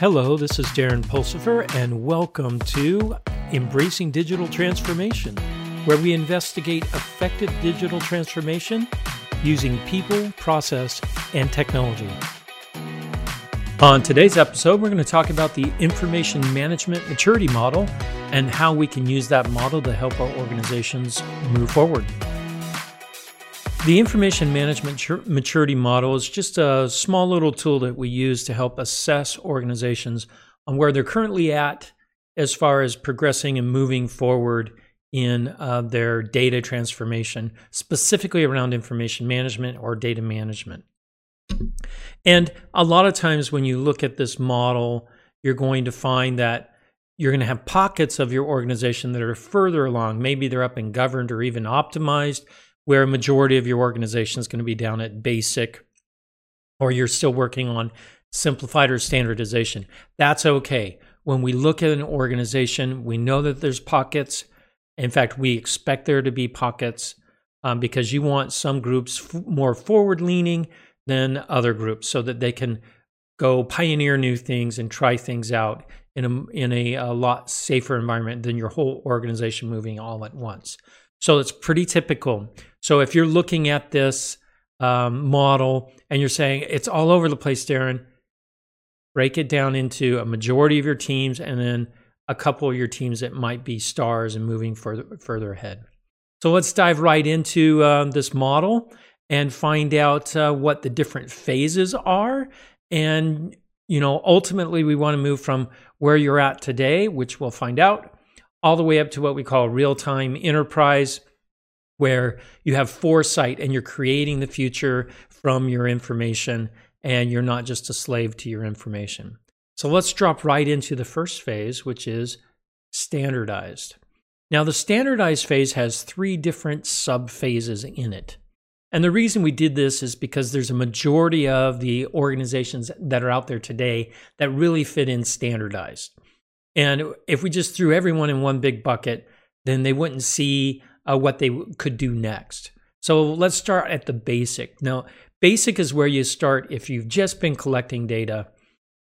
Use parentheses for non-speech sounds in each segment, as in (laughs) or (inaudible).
Hello, this is Darren Pulsipher, and welcome to Embracing Digital Transformation, where we investigate effective digital transformation using people, process, and technology. On today's episode, we're going to talk about the information management maturity model and how we can use that model to help our organizations move forward. The information management maturity model is just a small little tool that we use to help assess organizations on where they're currently at as far as progressing and moving forward in uh, their data transformation, specifically around information management or data management. And a lot of times when you look at this model, you're going to find that you're going to have pockets of your organization that are further along. Maybe they're up and governed or even optimized where a majority of your organization is going to be down at basic or you're still working on simplified or standardization. That's okay. When we look at an organization, we know that there's pockets. In fact, we expect there to be pockets um, because you want some groups f- more forward leaning than other groups so that they can go pioneer new things and try things out in a, in a, a lot safer environment than your whole organization moving all at once. So it's pretty typical. So if you're looking at this um, model and you're saying it's all over the place, Darren, break it down into a majority of your teams and then a couple of your teams that might be stars and moving further further ahead. So let's dive right into um, this model and find out uh, what the different phases are. And you know, ultimately, we want to move from where you're at today, which we'll find out, all the way up to what we call real time enterprise where you have foresight and you're creating the future from your information and you're not just a slave to your information. So let's drop right into the first phase, which is standardized. Now, the standardized phase has three different sub phases in it. And the reason we did this is because there's a majority of the organizations that are out there today that really fit in standardized. And if we just threw everyone in one big bucket, then they wouldn't see uh, what they could do next. So let's start at the basic. Now, basic is where you start if you've just been collecting data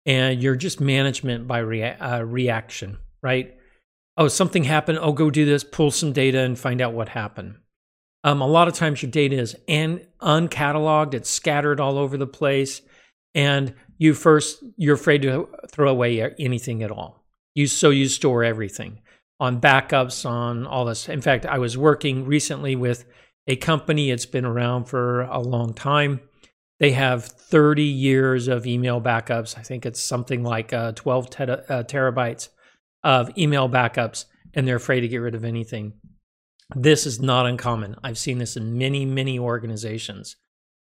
and you're just management by rea- uh, reaction, right? Oh, something happened. Oh, go do this, pull some data and find out what happened. Um, a lot of times your data is an- uncatalogued, it's scattered all over the place, and you first you're afraid to throw away anything at all. You so you store everything on backups, on all this. In fact, I was working recently with a company, it's been around for a long time. They have 30 years of email backups. I think it's something like uh, 12 ter- uh, terabytes of email backups, and they're afraid to get rid of anything. This is not uncommon. I've seen this in many, many organizations.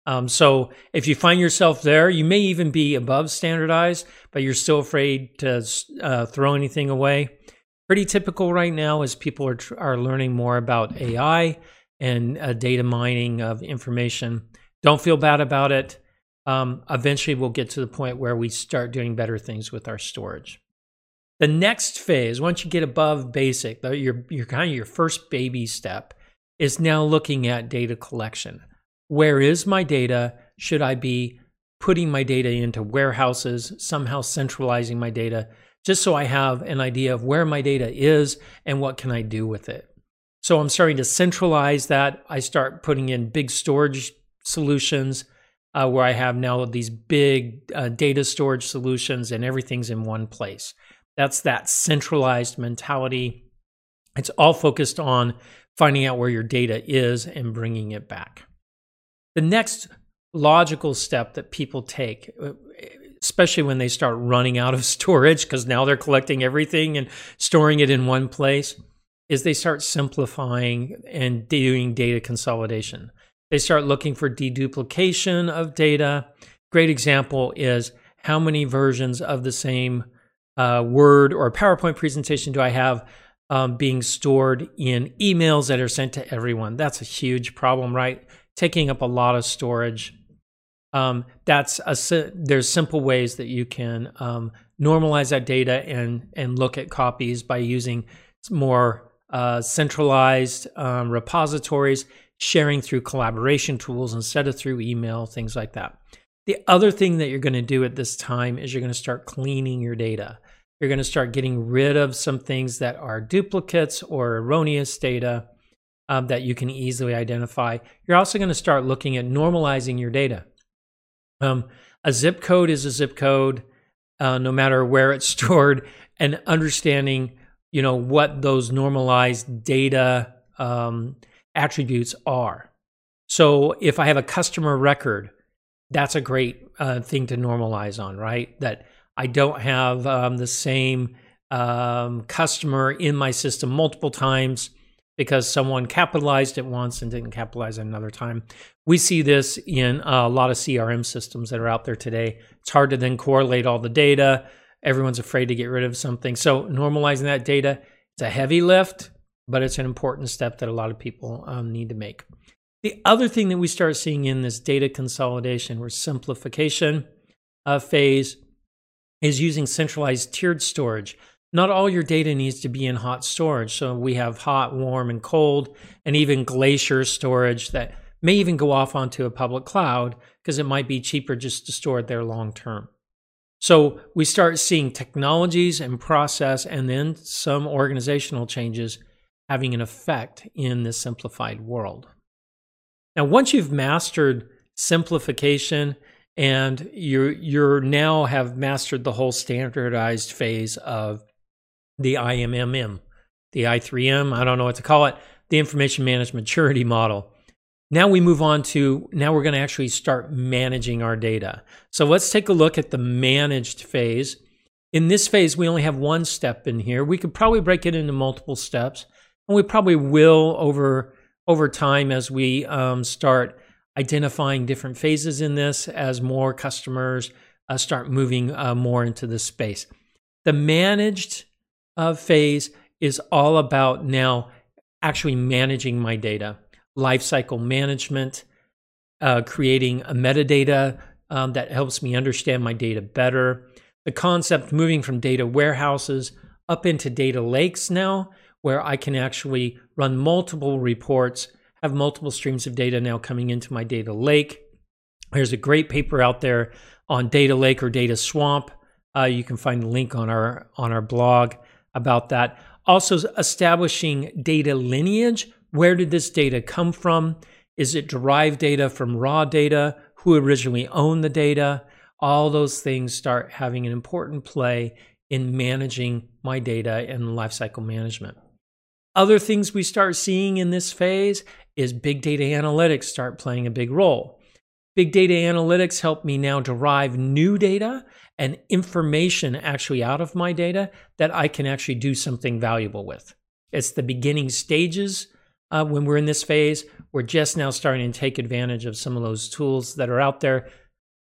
Um, so if you find yourself there, you may even be above standardized, but you're still afraid to uh, throw anything away pretty typical right now as people are, are learning more about AI and uh, data mining of information. Don't feel bad about it. Um, eventually, we'll get to the point where we start doing better things with our storage. The next phase, once you get above basic, your, your kind of your first baby step, is now looking at data collection. Where is my data? Should I be putting my data into warehouses, somehow centralizing my data just so I have an idea of where my data is and what can I do with it. So I'm starting to centralize that. I start putting in big storage solutions uh, where I have now these big uh, data storage solutions and everything's in one place. That's that centralized mentality. It's all focused on finding out where your data is and bringing it back. The next logical step that people take uh, especially when they start running out of (laughs) storage because now they're collecting everything and storing it in one place, is they start simplifying and doing data consolidation. They start looking for deduplication of data. Great example is how many versions of the same uh, Word or PowerPoint presentation do I have um, being stored in emails that are sent to everyone? That's a huge problem, right? Taking up a lot of storage um, that's a there's simple ways that you can um, normalize that data and and look at copies by using more uh, centralized um, repositories, sharing through collaboration tools instead of through email, things like that. The other thing that you're going to do at this time is you're going to start cleaning your data. You're going to start getting rid of some things that are duplicates or erroneous data um, that you can easily identify. You're also going to start looking at normalizing your data. Um, a zip code is a zip code, uh, no matter where it's (laughs) stored, and understanding, you know, what those normalized data um, attributes are. So if I have a customer record, that's a great uh, thing to normalize on, right? That I don't have um, the same um, customer in my system multiple times because someone capitalized it once and didn't capitalize it another time. We see this in a lot of CRM systems that are out there today. It's hard to then correlate all the data. Everyone's afraid to get rid of something. So normalizing that data, it's a heavy lift, but it's an important step that a lot of people um, need to make. The other thing that we start seeing in this data consolidation or simplification uh, phase is using centralized tiered storage. Not all your data needs to be in hot storage. So we have hot, warm, and cold, and even glacier storage that may even go off onto a public cloud because it might be cheaper just to store it there long term. So we start seeing technologies and process and then some organizational changes having an effect in this simplified world. Now, once you've mastered simplification and you're you're now have mastered the whole standardized phase of the IMMM, the I3M, I don't know what to call it, the information management maturity model. Now we move on to now we're going to actually start managing our data. So let's take a look at the managed phase. In this phase, we only have one step in here. We could probably break it into multiple steps, and we probably will over over time as we um, start identifying different phases in this as more customers uh, start moving uh, more into this space. The managed uh, phase is all about now actually managing my data, lifecycle management, uh, creating a metadata um, that helps me understand my data better. The concept moving from data warehouses up into data lakes now where I can actually run multiple reports, have multiple streams of data now coming into my data lake. There's a great paper out there on data lake or data swamp. Uh, you can find the link on our on our blog about that. Also, establishing data lineage. Where did this data come from? Is it derived data from raw data? Who originally owned the data? All those things start having an important play in managing my data and lifecycle management. Other things we start seeing in this phase is big data analytics start playing a big role. Big data analytics help me now derive new data and information actually out of my data that I can actually do something valuable with. It's the beginning stages uh, when we're in this phase. We're just now starting to take advantage of some of those tools that are out there.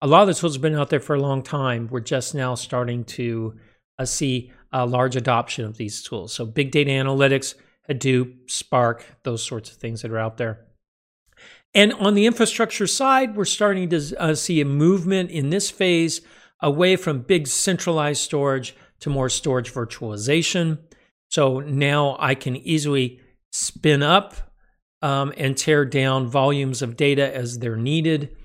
A lot of the tools have been out there for a long time. We're just now starting to uh, see a large adoption of these tools. So, big data analytics Hadoop, Spark, those sorts of things that are out there. And on the infrastructure side, we're starting to uh, see a movement in this phase away from big centralized storage to more storage virtualization. So now I can easily spin up um, and tear down volumes of data as they're needed.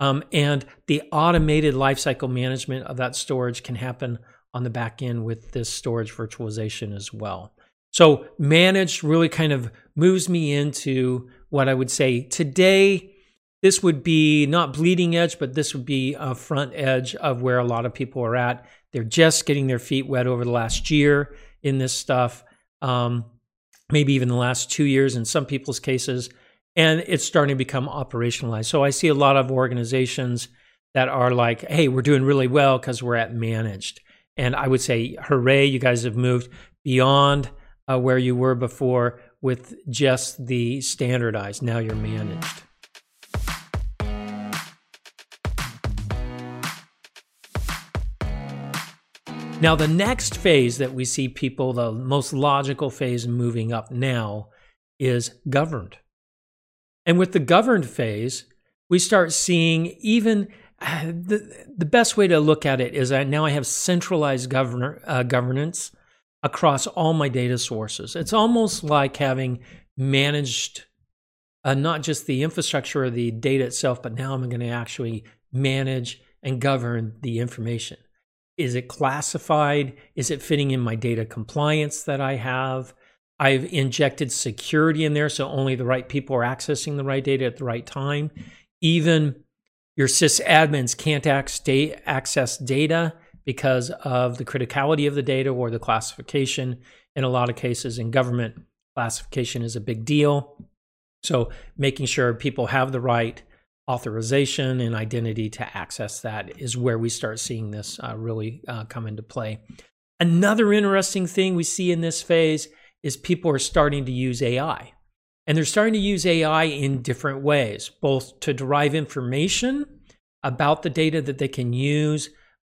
Um, and the automated lifecycle management of that storage can happen on the back end with this storage virtualization as well. So managed really kind of moves me into what I would say today. This would be not bleeding edge, but this would be a front edge of where a lot of people are at. They're just getting their feet wet over the last year in this stuff, um, maybe even the last two years in some people's cases, and it's starting to become operationalized. So I see a lot of organizations that are like, hey, we're doing really well because we're at managed. And I would say, hooray, you guys have moved beyond uh, where you were before with just the standardized. Now you're managed. Now, the next phase that we see people, the most logical phase moving up now, is governed. And with the governed phase, we start seeing even (sighs) the, the best way to look at it is that now I have centralized governor, uh, governance across all my data sources. It's almost like having managed uh, not just the infrastructure or the data itself, but now I'm going to actually manage, and govern the information. Is it classified? Is it fitting in my data compliance that I have? I've injected security in there so only the right people are accessing the right data at the right time. Even your sysadmins can't access data because of the criticality of the data or the classification. In a lot of cases, in government, classification is a big deal. So, making sure people have the right authorization and identity to access that is where we start seeing this uh, really uh, come into play. Another interesting thing we see in this phase is people are starting to use AI. And they're starting to use AI in different ways, both to derive information about the data that they can use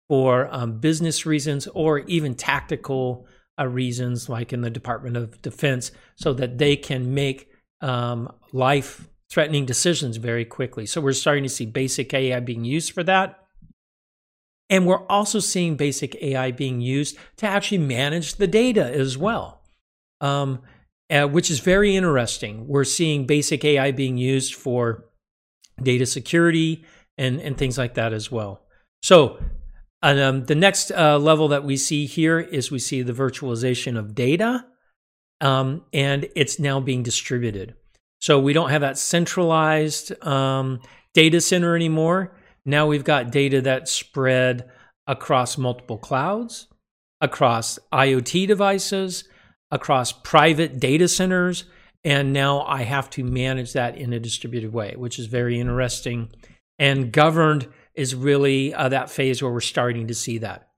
for um, business reasons or even tactical uh, reasons, like in the Department of Defense, so that they can make um, life threatening decisions very quickly. So we're starting to see basic AI being used for that. And we're also seeing basic AI being used to actually manage the data as well, um, uh, which is very interesting. We're seeing basic AI being used for data security and, and things like that as well. So um, the next uh, level that we see here is we see the virtualization of data, um, and it's now being distributed. So we don't have that centralized um, data center anymore. Now we've got data that's spread across multiple clouds, across IoT devices, across private data centers. And now I have to manage that in a distributed way, which is very interesting. And governed is really uh, that phase where we're starting to see that.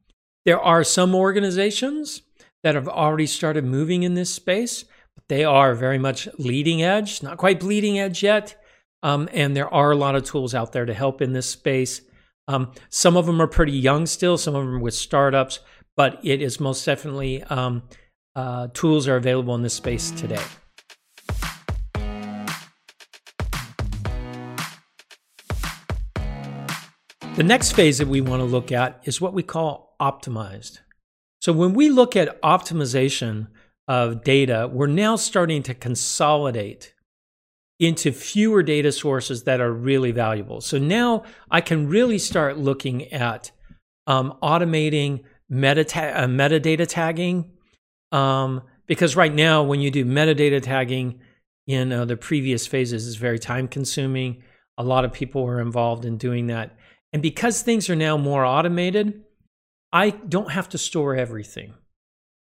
There are some organizations that have already started moving in this space. They are very much leading edge, not quite bleeding edge yet. Um, and there are a lot of tools out there to help in this space. Um, some of them are pretty young still, some of them with startups, but it is most definitely um, uh, tools are available in this space today. The next phase that we want to look at is what we call optimized. So when we look at optimization, of data, we're now starting to consolidate into fewer data sources that are really valuable. So now I can really start looking at um, automating metata- uh, metadata tagging. Um, because right now, when you do metadata tagging in uh, the previous phases, is very time consuming. A lot of people are involved in doing that. And because things are now more automated, I don't have to store everything.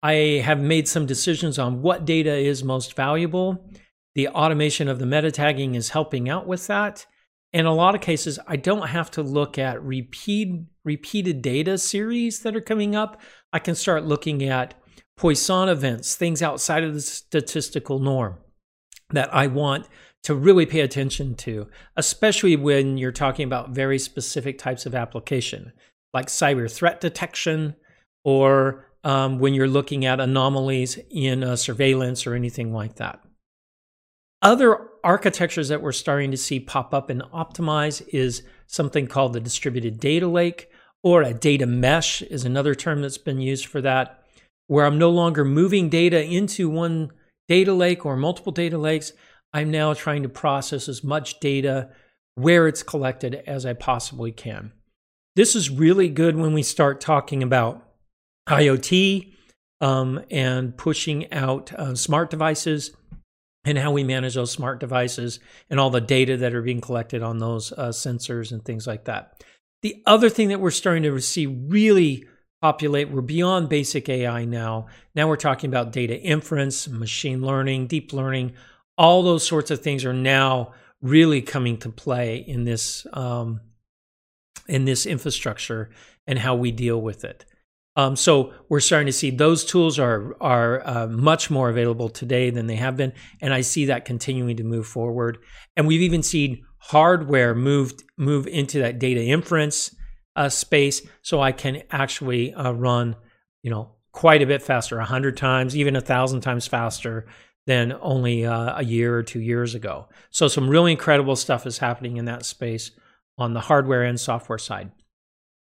I have made some decisions on what data is most valuable. The automation of the meta tagging is helping out with that. In a lot of cases, I don't have to look at repeat, repeated data series that are coming up. I can start looking at Poisson events, things outside of the statistical norm that I want to really pay attention to, especially when you're talking about very specific types of application, like cyber threat detection or um, when you're looking at anomalies in surveillance or anything like that. Other architectures that we're starting to see pop up and optimize is something called the distributed data lake, or a data mesh is another term that's been used for that, where I'm no longer moving data into one data lake or multiple data lakes. I'm now trying to process as much data where it's collected as I possibly can. This is really good when we start talking about IoT um, and pushing out uh, smart devices and how we manage those smart devices and all the data that are being collected on those uh, sensors and things like that. The other thing that we're starting to see really populate, we're beyond basic AI now. Now we're talking about data inference, machine learning, deep learning. All those sorts of things are now really coming to play in this um, in this infrastructure and how we deal with it. Um, so we're starting to see those tools are are uh, much more available today than they have been, and I see that continuing to move forward. And we've even seen hardware moved move into that data inference uh, space, so I can actually uh, run, you know, quite a bit faster, a hundred times, even a thousand times faster than only uh, a year or two years ago. So some really incredible stuff is happening in that space on the hardware and software side.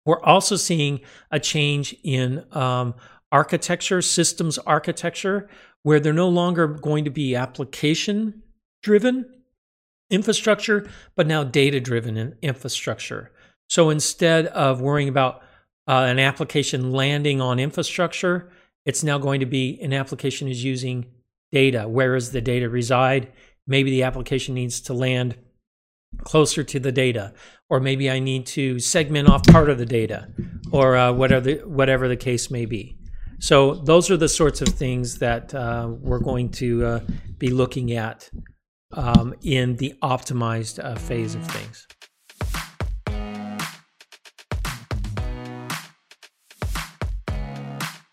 We're also seeing a change in um, architecture, systems architecture, where they're no longer going to be application driven infrastructure, but now data driven infrastructure. So instead of worrying about uh, an application landing on infrastructure, it's now going to be an application is using data. Where does the data reside? Maybe the application needs to land closer to the data, or maybe I need to segment off part of the data, or uh, whatever the, whatever the case may be. So those are the sorts of things that uh, we're going to uh, be looking at um, in the optimized uh, phase of things.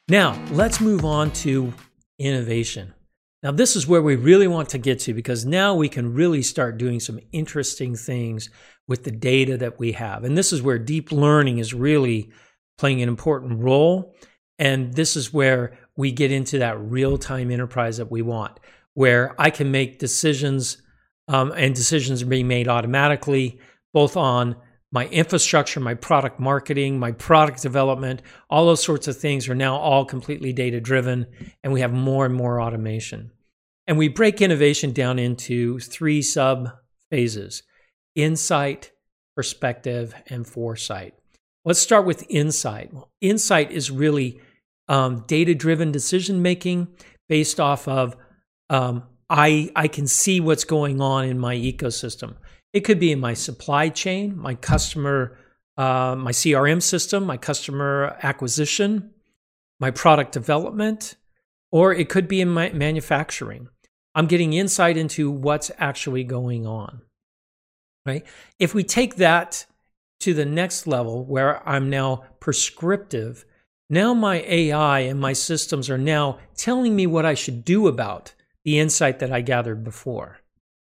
Now, let's move on to innovation. Now, this is where we really want to get to because now we can really start doing some interesting things with the data that we have. And this is where deep learning is really playing an important role. And this is where we get into that real time enterprise that we want, where I can make decisions um, and decisions are being made automatically, both on my infrastructure, my product marketing, my product development, all those sorts of things are now all completely data driven, and we have more and more automation. And we break innovation down into three sub phases insight, perspective, and foresight. Let's start with insight. Well, insight is really um, data driven decision making based off of um, I, I can see what's going on in my ecosystem. It could be in my supply chain, my customer, uh, my CRM system, my customer acquisition, my product development, or it could be in my manufacturing. I'm getting insight into what's actually going on. Right? If we take that to the next level where I'm now prescriptive, now my AI and my systems are now telling me what I should do about the insight that I gathered before.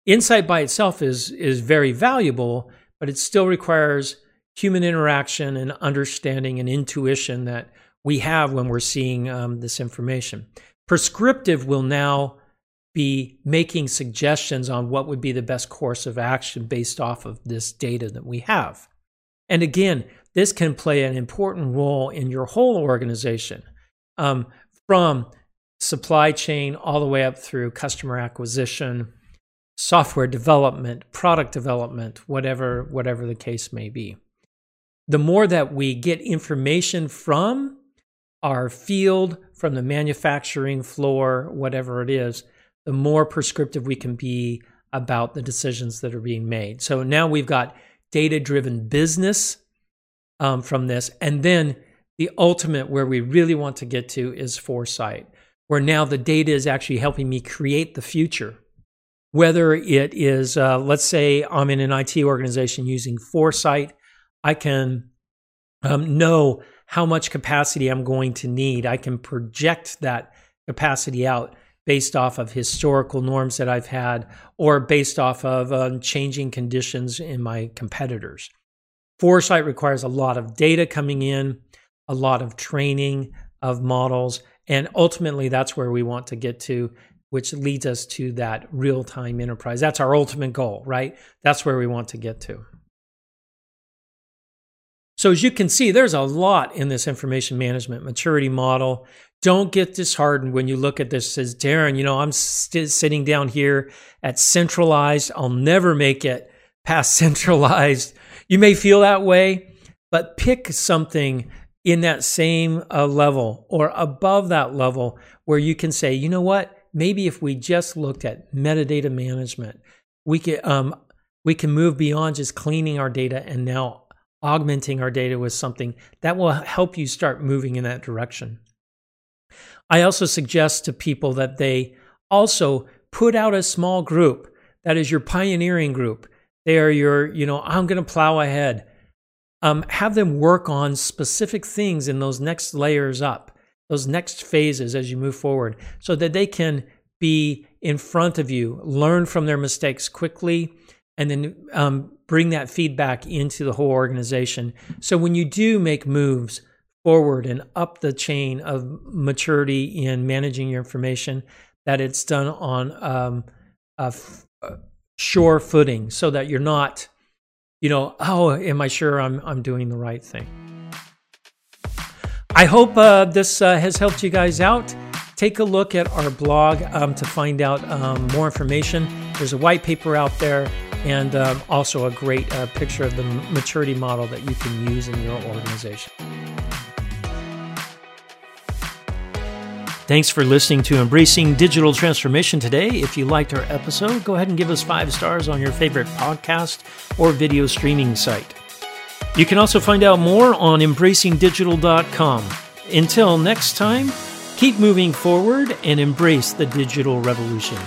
Insight by itself is, is very valuable, but it still requires human interaction and understanding and intuition that we have when we're seeing um, this information. Prescriptive will now be making suggestions on what would be the best course of action based off of this data that we have. And again, this can play an important role in your whole organization um, from supply chain all the way up through customer acquisition software development, product development, whatever whatever the case may be. The more that we get information from our field, from the manufacturing floor, whatever it is, the more prescriptive we can be about the decisions that are being made. So now we've got data driven business um, from this. And then the ultimate where we really want to get to is foresight, where now the data is actually helping me create the future whether it is, uh, let's say I'm in an IT organization using Foresight, I can um, know how much capacity I'm going to need. I can project that capacity out based off of historical norms that I've had or based off of um, changing conditions in my competitors. Foresight requires a lot of data coming in, a lot of training of models, and ultimately that's where we want to get to which leads us to that real time enterprise. That's our ultimate goal, right? That's where we want to get to. So, as you can see, there's a lot in this information management maturity model. Don't get disheartened when you look at this as Darren, you know, I'm st- sitting down here at centralized. I'll never make it past (laughs) centralized. You may feel that way, but pick something in that same uh, level or above that level where you can say, you know what? Maybe if we just looked at metadata management, we could um, we can move beyond just cleaning our data and now augmenting our data with something that will help you start moving in that direction. I also suggest to people that they also put out a small group that is your pioneering group. They are your, you know, I'm going to plow ahead. Um, have them work on specific things in those next layers up those next phases as you move forward so that they can be in front of you, learn from their mistakes quickly, and then um, bring that feedback into the whole organization. So when you do make moves forward and up the chain of maturity in managing your information, that it's done on um, sure footing so that you're not, you know, oh, am I sure I'm, I'm doing the right thing? I hope uh, this uh, has helped you guys out. Take a look at our blog um, to find out um, more information. There's a white paper out there and um, also a great uh, picture of the maturity model that you can use in your organization. Thanks for listening to Embracing Digital Transformation today. If you liked our episode, go ahead and give us five stars on your favorite podcast or video streaming site. You can also find out more on embracingdigital.com. Until next time, keep moving forward and embrace the digital revolution.